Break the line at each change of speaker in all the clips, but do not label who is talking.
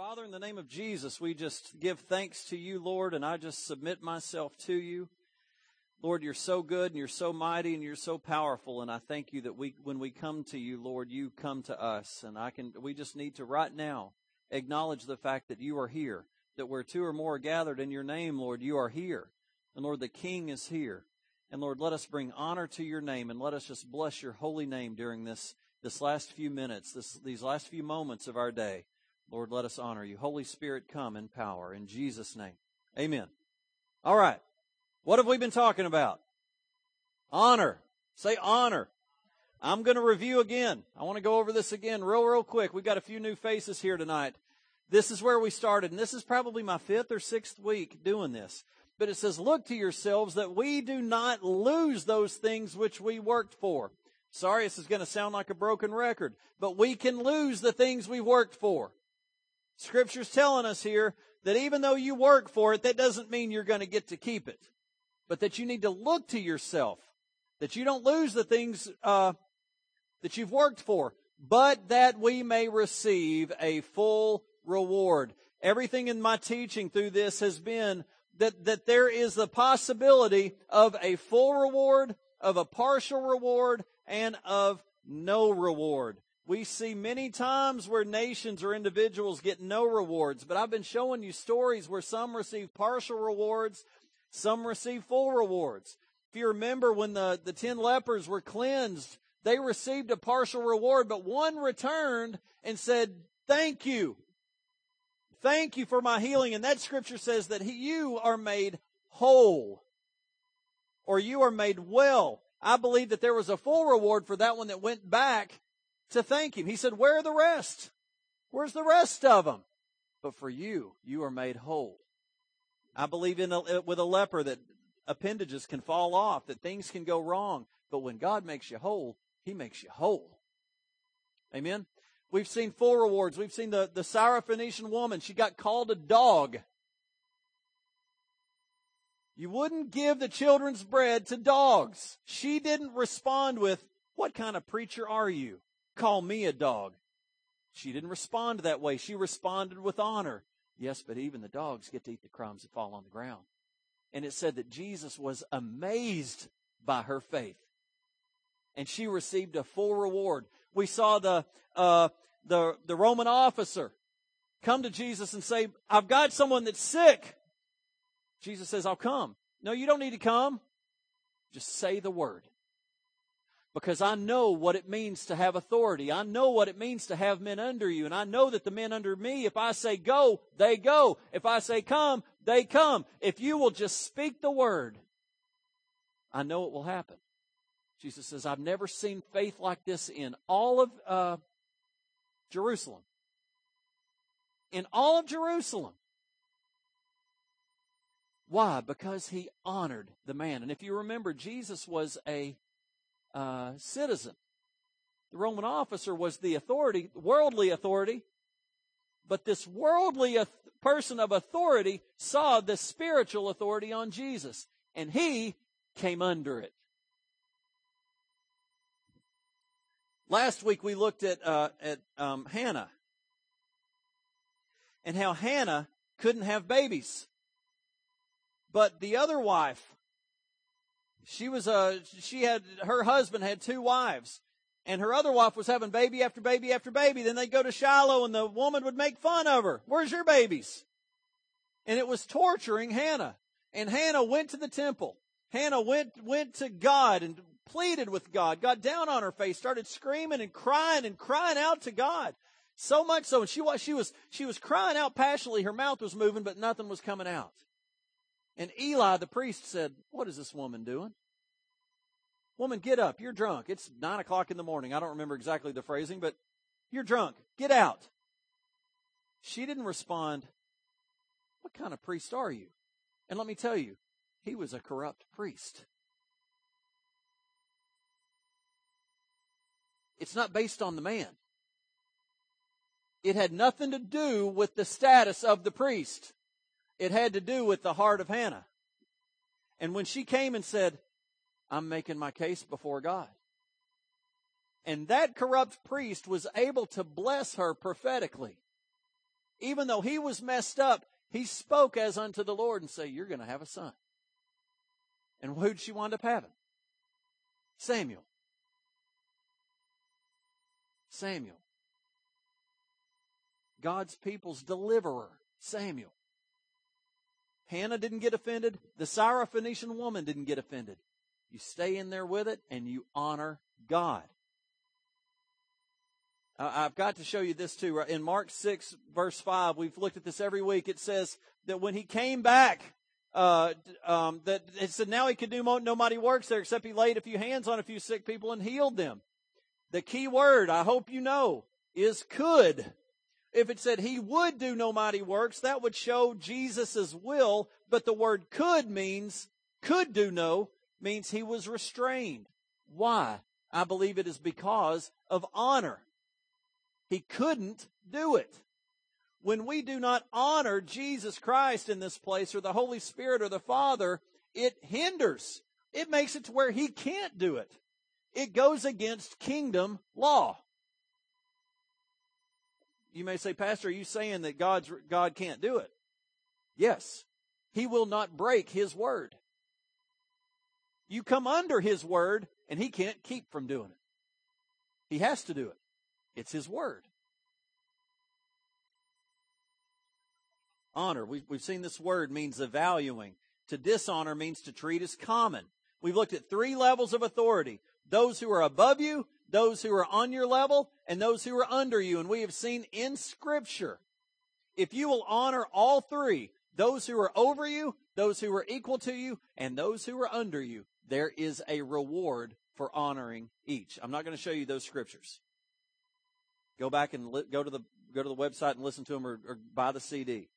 Father, in the name of Jesus, we just give thanks to you, Lord, and I just submit myself to you. Lord, you're so good and you're so mighty and you're so powerful, and I thank you that we, when we come to you, Lord, you come to us, and I can, we just need to right now acknowledge the fact that you are here, that where two or more are gathered in your name, Lord, you are here, and Lord, the King is here, and Lord, let us bring honor to your name, and let us just bless your holy name during this this last few minutes, this, these last few moments of our day. Lord, let us honor you. Holy Spirit, come in power. In Jesus' name. Amen. All right. What have we been talking about? Honor. Say honor. I'm going to review again. I want to go over this again real, real quick. We've got a few new faces here tonight. This is where we started, and this is probably my fifth or sixth week doing this. But it says, look to yourselves that we do not lose those things which we worked for. Sorry, this is going to sound like a broken record, but we can lose the things we've worked for. Scripture's telling us here that even though you work for it, that doesn't mean you're going to get to keep it. But that you need to look to yourself. That you don't lose the things uh, that you've worked for, but that we may receive a full reward. Everything in my teaching through this has been that, that there is the possibility of a full reward, of a partial reward, and of no reward. We see many times where nations or individuals get no rewards, but I've been showing you stories where some receive partial rewards, some receive full rewards. If you remember when the, the ten lepers were cleansed, they received a partial reward, but one returned and said, thank you. Thank you for my healing. And that scripture says that he, you are made whole or you are made well. I believe that there was a full reward for that one that went back to thank him. He said, where are the rest? Where's the rest of them? But for you, you are made whole. I believe in a, uh, with a leper that appendages can fall off, that things can go wrong. But when God makes you whole, He makes you whole. Amen. We've seen full rewards. We've seen the, the Syrophoenician woman. She got called a dog. You wouldn't give the children's bread to dogs. She didn't respond with, what kind of preacher are you? Call me a dog. She didn't respond that way. She responded with honor. Yes, but even the dogs get to eat the crumbs that fall on the ground. And it said that Jesus was amazed by her faith. And she received a full reward. We saw the, uh, the, the Roman officer come to Jesus and say, I've got someone that's sick. Jesus says, I'll come. No, you don't need to come. Just say the word because I know what it means to have authority. I know what it means to have men under you. And I know that the men under me, if I say go, they go. If I say come, they come. If you will just speak the word, I know it will happen. Jesus says, I've never seen faith like this in all of uh, Jerusalem. In all of Jerusalem. Why? Because he honored the man. And if you remember, Jesus was a uh, citizen. The Roman officer was the authority, worldly authority, but this worldly person of authority saw the spiritual authority on Jesus, and he came under it. Last week we looked at uh, at um, Hannah and how Hannah couldn't have babies, but the other wife she was a, she had her husband had two wives and her other wife was having baby after baby after baby. Then they'd go to shiloh and the woman would make fun of her. Where's your babies? And it was torturing hannah. And hannah went to the temple. Hannah went went to god and pleaded with god got down on her face started screaming and crying and crying out to god. So much so and she was she was she was crying out passionately. Her mouth was moving but nothing was coming out. And Eli, the priest, said, What is this woman doing? Woman, get up. You're drunk. It's nine o'clock in the morning. I don't remember exactly the phrasing, but you're drunk. Get out. She didn't respond, What kind of priest are you? And let me tell you, he was a corrupt priest. It's not based on the man. It had nothing to do with the status of the priest. It had to do with the heart of Hannah. And when she came and said, I'm making my case before God. And that corrupt priest was able to bless her prophetically. even though he was messed up, he spoke as unto the Lord and say, you're going to have a son. And who'd she wind up having? Samuel. Samuel. God's people's deliverer, Samuel. Hannah didn't get offended. The Syrophoenician woman didn't get offended. You stay in there with it and you honor God. I've got to show you this too. In Mark 6 verse 5, we've looked at this every week. It says that when he came back, uh, um, that it said now he could do no mighty works there except he laid a few hands on a few sick people and healed them. The key word, I hope you know, is could. If it said he would do no mighty works, that would show Jesus' will, but the word could means, could do no, means he was restrained. Why? I believe it is because of honor. He couldn't do it. When we do not honor Jesus Christ in this place or the Holy Spirit or the Father, it hinders. It makes it to where he can't do it. It goes against kingdom law. You may say, Pastor, are you saying that God's, God can't do it? Yes. He will not break his word. You come under his word and he can't keep from doing it. He has to do it. It's his word. Honor. We've, we've seen this word means evaluating. To dishonor means to treat as common. We've looked at three levels of authority. Those who are above you, those who are on your level, and those who are under you. And we have seen in scripture, if you will honor all three, those who are over you, those who are equal to you, and those who are under you, there is a reward for honoring each. I'm not going to show you those scriptures. Go back and li- go to the go to the website and listen to them, or, or buy the CD.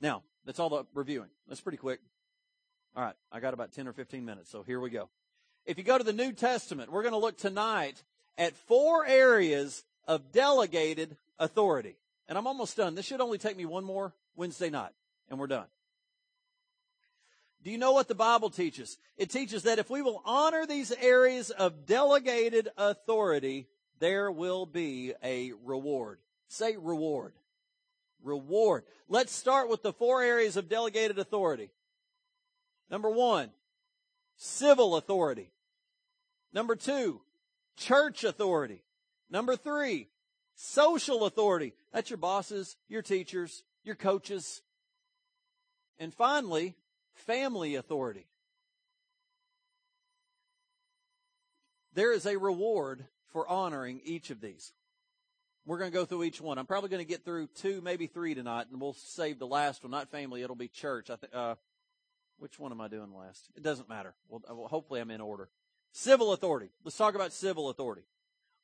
Now that's all the reviewing. That's pretty quick. All right, I got about ten or fifteen minutes, so here we go. If you go to the New Testament, we're going to look tonight at four areas of delegated authority. And I'm almost done. This should only take me one more Wednesday night, and we're done. Do you know what the Bible teaches? It teaches that if we will honor these areas of delegated authority, there will be a reward. Say reward. Reward. Let's start with the four areas of delegated authority. Number one, civil authority. Number two, church authority. Number three, social authority. That's your bosses, your teachers, your coaches. And finally, family authority. There is a reward for honoring each of these. We're going to go through each one. I'm probably going to get through two, maybe three tonight, and we'll save the last one. Not family, it'll be church. I think. Uh, which one am I doing last? It doesn't matter. Well, uh, hopefully I'm in order. Civil authority. Let's talk about civil authority.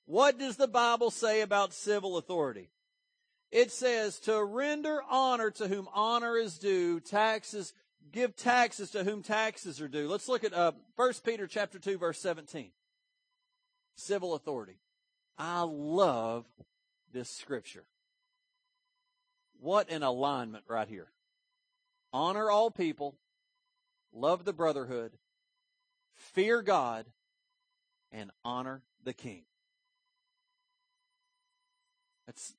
What does the Bible say about civil authority? It says to render honor to whom honor is due, taxes give taxes to whom taxes are due. Let's look at uh, 1 Peter chapter 2 verse 17. Civil authority. I love this scripture. What an alignment right here. Honor all people, love the brotherhood, fear God, and honor the king. That's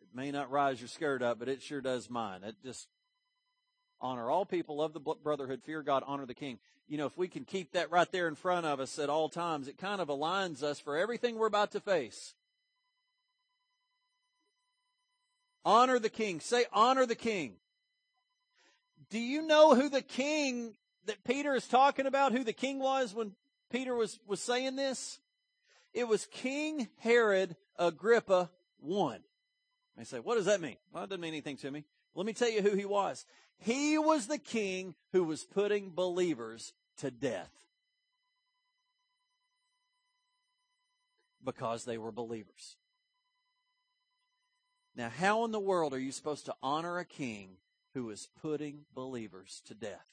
it may not rise your skirt up, but it sure does mine. It just honor all people, love the brotherhood, fear God, honor the king. You know, if we can keep that right there in front of us at all times, it kind of aligns us for everything we're about to face. Honor the king. Say, honor the king. Do you know who the king that Peter is talking about, who the king was when Peter was, was saying this? It was King Herod Agrippa one I say, what does that mean? Well, it doesn't mean anything to me. Let me tell you who he was. He was the king who was putting believers to death because they were believers. Now, how in the world are you supposed to honor a king who is putting believers to death?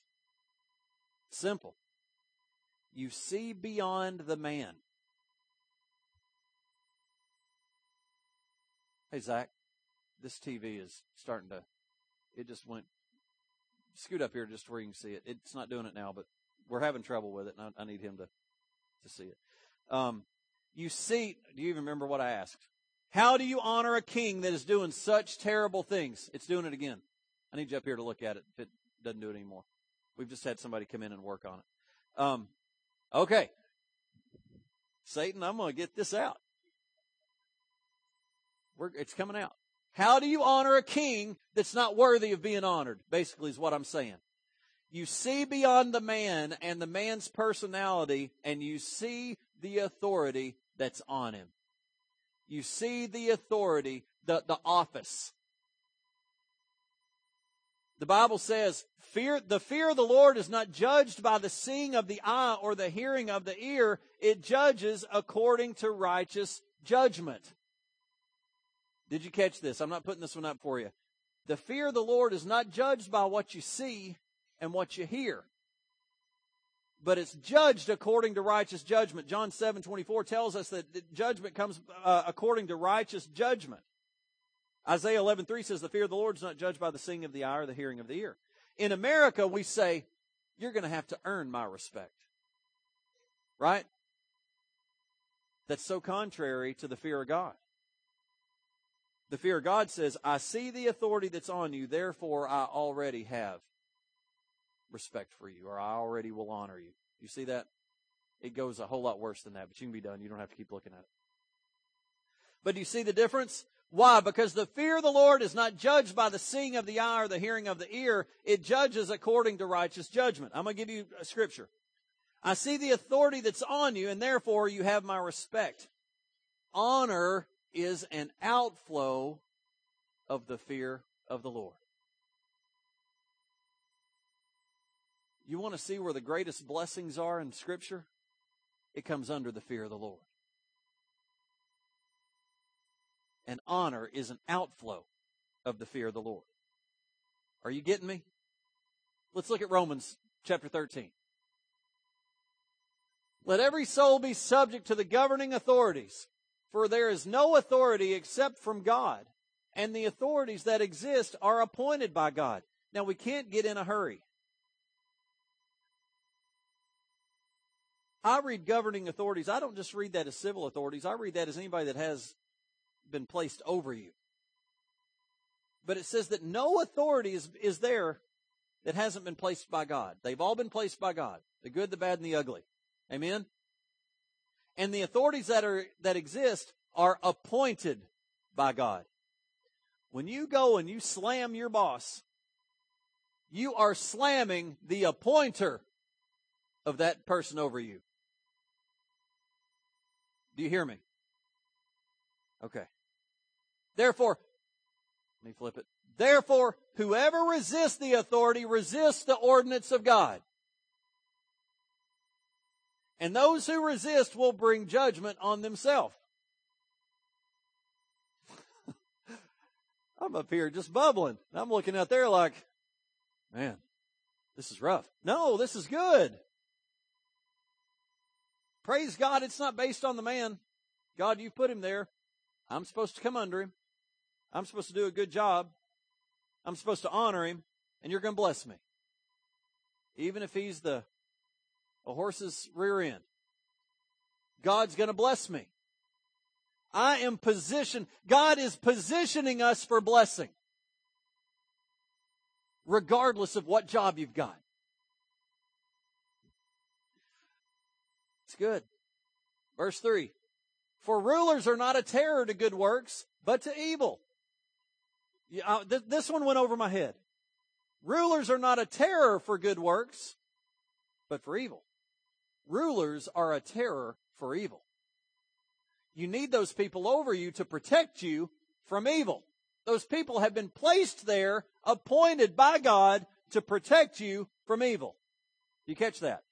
Simple. You see beyond the man. Hey, Zach, this TV is starting to, it just went scoot up here just where you can see it. It's not doing it now, but we're having trouble with it, and I, I need him to to see it. Um, you see, do you even remember what I asked? How do you honor a king that is doing such terrible things? It's doing it again. I need you up here to look at it if it doesn't do it anymore. We've just had somebody come in and work on it. Um, okay. Satan, I'm going to get this out. We're, it's coming out. How do you honor a king that's not worthy of being honored? Basically, is what I'm saying. You see beyond the man and the man's personality, and you see the authority that's on him. You see the authority, the, the office. The Bible says, fear, the fear of the Lord is not judged by the seeing of the eye or the hearing of the ear. It judges according to righteous judgment. Did you catch this? I'm not putting this one up for you. The fear of the Lord is not judged by what you see and what you hear, but it's judged according to righteous judgment. John 7 24 tells us that judgment comes uh, according to righteous judgment. Isaiah 11 3 says, The fear of the Lord is not judged by the seeing of the eye or the hearing of the ear. In America, we say, You're going to have to earn my respect. Right? That's so contrary to the fear of God. The fear of God says, I see the authority that's on you, therefore I already have respect for you, or I already will honor you. You see that? It goes a whole lot worse than that, but you can be done. You don't have to keep looking at it. But do you see the difference? Why? Because the fear of the Lord is not judged by the seeing of the eye or the hearing of the ear. It judges according to righteous judgment. I'm going to give you a scripture. I see the authority that's on you, and therefore you have my respect. Honor is an outflow of the fear of the Lord. You want to see where the greatest blessings are in Scripture? It comes under the fear of the Lord. And honor is an outflow of the fear of the Lord. Are you getting me? Let's look at Romans chapter 13. Let every soul be subject to the governing authorities for there is no authority except from God, and the authorities that exist are appointed by God. Now, we can't get in a hurry. I read governing authorities. I don't just read that as civil authorities. I read that as anybody that has been placed over you. But it says that no authority is, is there that hasn't been placed by God. They've all been placed by God. The good, the bad, and the ugly. Amen? And the authorities that are that exist are appointed by God. When you go and you slam your boss, you are slamming the appointer of that person over you. Do you hear me? Okay. Therefore, let me flip it. Therefore, whoever resists the authority resists the ordinance of God. And those who resist will bring judgment on themselves. I'm up here just bubbling. I'm looking out there like, man, this is rough. No, this is good. Praise God, it's not based on the man. God, you put him there. I'm supposed to come under him. I'm supposed to do a good job. I'm supposed to honor him, and you're going to bless me. Even if he's the a horse's rear end. God's going to bless me. I am positioned. God is positioning us for blessing. Regardless of what job you've got. It's good. Verse 3. For rulers are not a terror to good works, but to evil. Yeah, uh, th- this one went over my head. Rulers are not a terror for good works, but for evil. Rulers are a terror for evil. You need those people over you to protect you from evil. Those people have been placed there, appointed by God to protect you from evil. You catch that?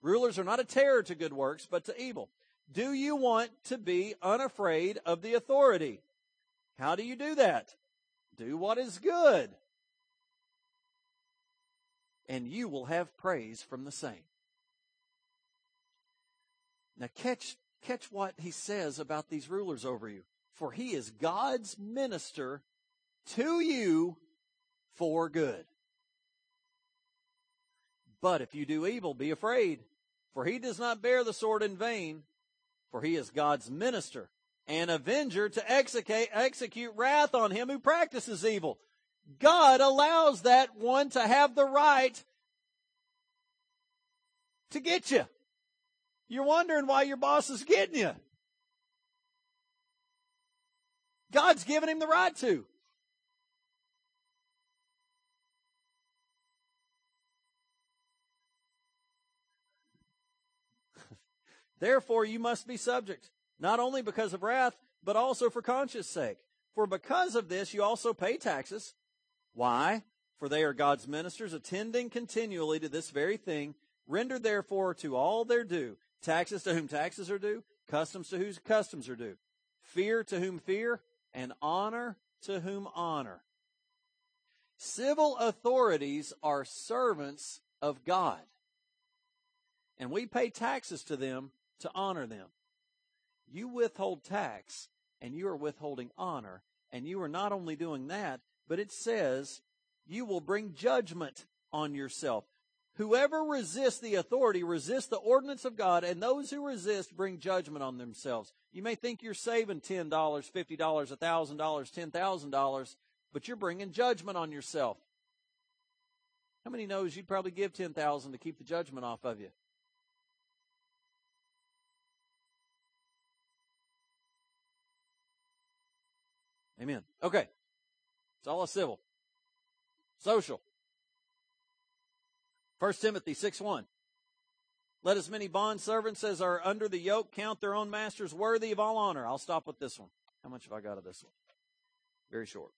Rulers are not a terror to good works, but to evil. Do you want to be unafraid of the authority? How do you do that? Do what is good. And you will have praise from the same. Now catch, catch what he says about these rulers over you. For he is God's minister to you for good. But if you do evil, be afraid, for he does not bear the sword in vain, for he is God's minister an avenger to execute, execute wrath on him who practices evil. God allows that one to have the right to get you. You're wondering why your boss is getting you. God's given him the right to. Therefore, you must be subject, not only because of wrath, but also for conscience sake. For because of this, you also pay taxes. Why? For they are God's ministers, attending continually to this very thing. Render therefore to all their due. Taxes to whom taxes are due, customs to whose customs are due, fear to whom fear, and honor to whom honor. Civil authorities are servants of God. And we pay taxes to them to honor them. You withhold tax and you are withholding honor. And you are not only doing that, but it says you will bring judgment on yourself. Whoever resists the authority resists the ordinance of God, and those who resist bring judgment on themselves. You may think you're saving $10, $50, $1,000, $10,000, but you're bringing judgment on yourself. How many knows you'd probably give 10,000 to keep the judgment off of you? Amen. Okay. It's all a civil. Social. 1 Timothy 6 1. Let as many bond servants as are under the yoke count their own masters worthy of all honor. I'll stop with this one. How much have I got of this one? Very short.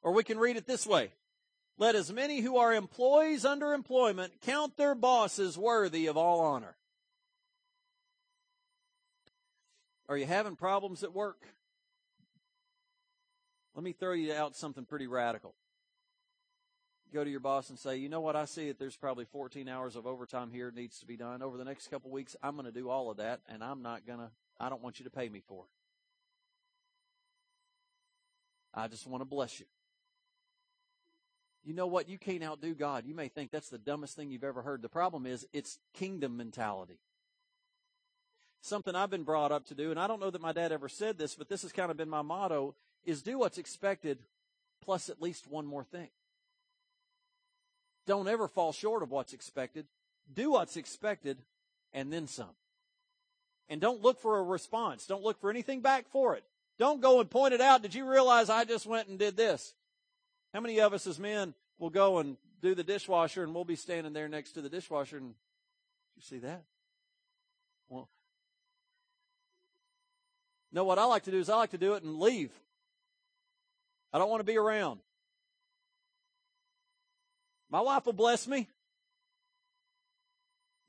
Or we can read it this way. Let as many who are employees under employment count their bosses worthy of all honor. Are you having problems at work? Let me throw you out something pretty radical go to your boss and say, you know what, I see that there's probably 14 hours of overtime here needs to be done. Over the next couple of weeks, I'm going to do all of that, and I'm not going to, I don't want you to pay me for it. I just want to bless you. You know what? You can't outdo God. You may think that's the dumbest thing you've ever heard. The problem is it's kingdom mentality. Something I've been brought up to do, and I don't know that my dad ever said this, but this has kind of been my motto, is do what's expected plus at least one more thing. Don't ever fall short of what's expected. Do what's expected and then some. And don't look for a response. Don't look for anything back for it. Don't go and point it out. Did you realize I just went and did this? How many of us as men will go and do the dishwasher and we'll be standing there next to the dishwasher and you see that? Well, no, what I like to do is I like to do it and leave. I don't want to be around. My wife will bless me.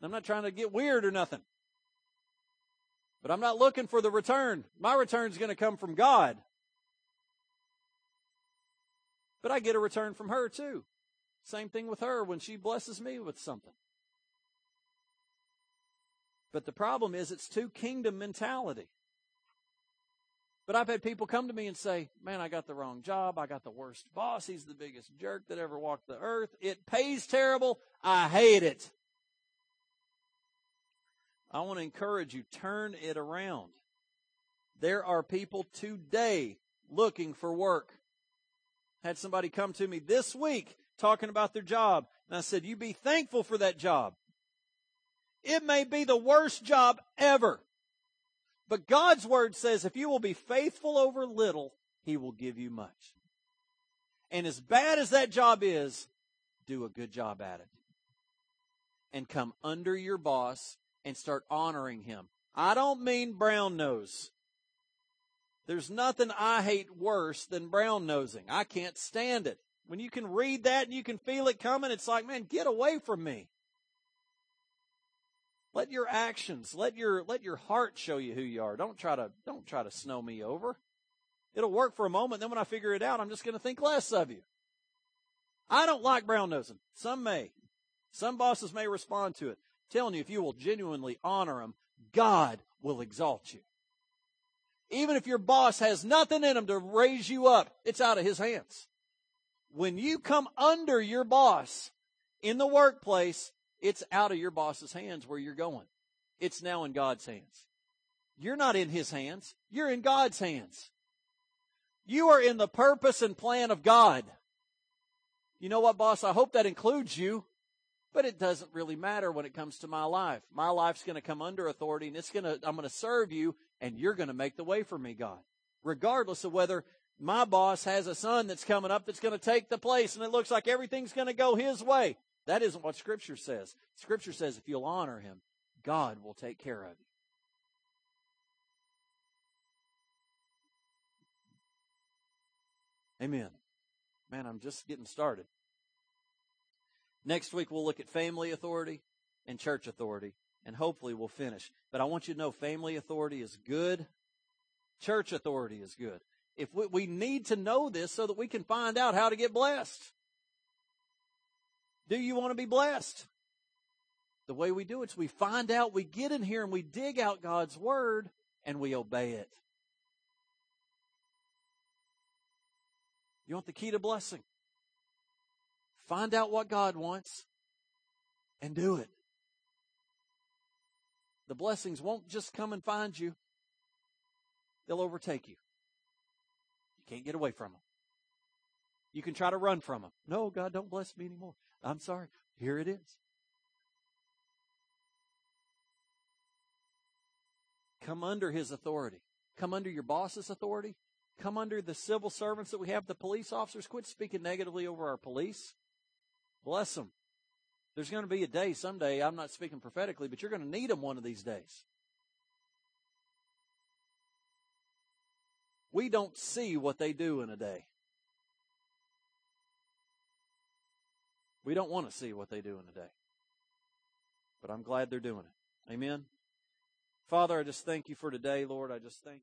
I'm not trying to get weird or nothing. But I'm not looking for the return. My return is going to come from God. But I get a return from her too. Same thing with her when she blesses me with something. But the problem is it's too kingdom mentality. But I've had people come to me and say, man, I got the wrong job. I got the worst boss. He's the biggest jerk that ever walked the earth. It pays terrible. I hate it. I want to encourage you, turn it around. There are people today looking for work. Had somebody come to me this week talking about their job. And I said, you be thankful for that job. It may be the worst job ever. But God's word says if you will be faithful over little, he will give you much. And as bad as that job is, do a good job at it. And come under your boss and start honoring him. I don't mean brown nose. There's nothing I hate worse than brown nosing. I can't stand it. When you can read that and you can feel it coming, it's like, man, get away from me. Let your actions, let your, let your heart show you who you are. Don't try to, don't try to snow me over. It'll work for a moment. Then when I figure it out, I'm just going to think less of you. I don't like brown nosing. Some may. Some bosses may respond to it. I'm telling you, if you will genuinely honor them, God will exalt you. Even if your boss has nothing in him to raise you up, it's out of his hands. When you come under your boss in the workplace, it's out of your boss's hands where you're going. It's now in God's hands. You're not in his hands. You're in God's hands. You are in the purpose and plan of God. You know what, boss? I hope that includes you, but it doesn't really matter when it comes to my life. My life's going to come under authority and it's going to, I'm going to serve you and you're going to make the way for me, God. Regardless of whether my boss has a son that's coming up that's going to take the place and it looks like everything's going to go his way. That isn't what scripture says. Scripture says if you'll honor him, God will take care of you. Amen. Man, I'm just getting started. Next week we'll look at family authority and church authority, and hopefully we'll finish. But I want you to know family authority is good. Church authority is good. If we, we need to know this so that we can find out how to get blessed. Do you want to be blessed? The way we do it is we find out, we get in here and we dig out God's word and we obey it. You want the key to blessing? Find out what God wants and do it. The blessings won't just come and find you. They'll overtake you. You can't get away from them. You can try to run from them. No, God, don't bless me anymore. I'm sorry. Here it is. Come under his authority. Come under your boss's authority. Come under the civil servants that we have, the police officers. Quit speaking negatively over our police. Bless them. There's going to be a day someday, I'm not speaking prophetically, but you're going to need them one of these days. We don't see what they do in a day. We don't want to see what they do in a day. But I'm glad they're doing it. Amen. Father, I just thank you for today, Lord. I just thank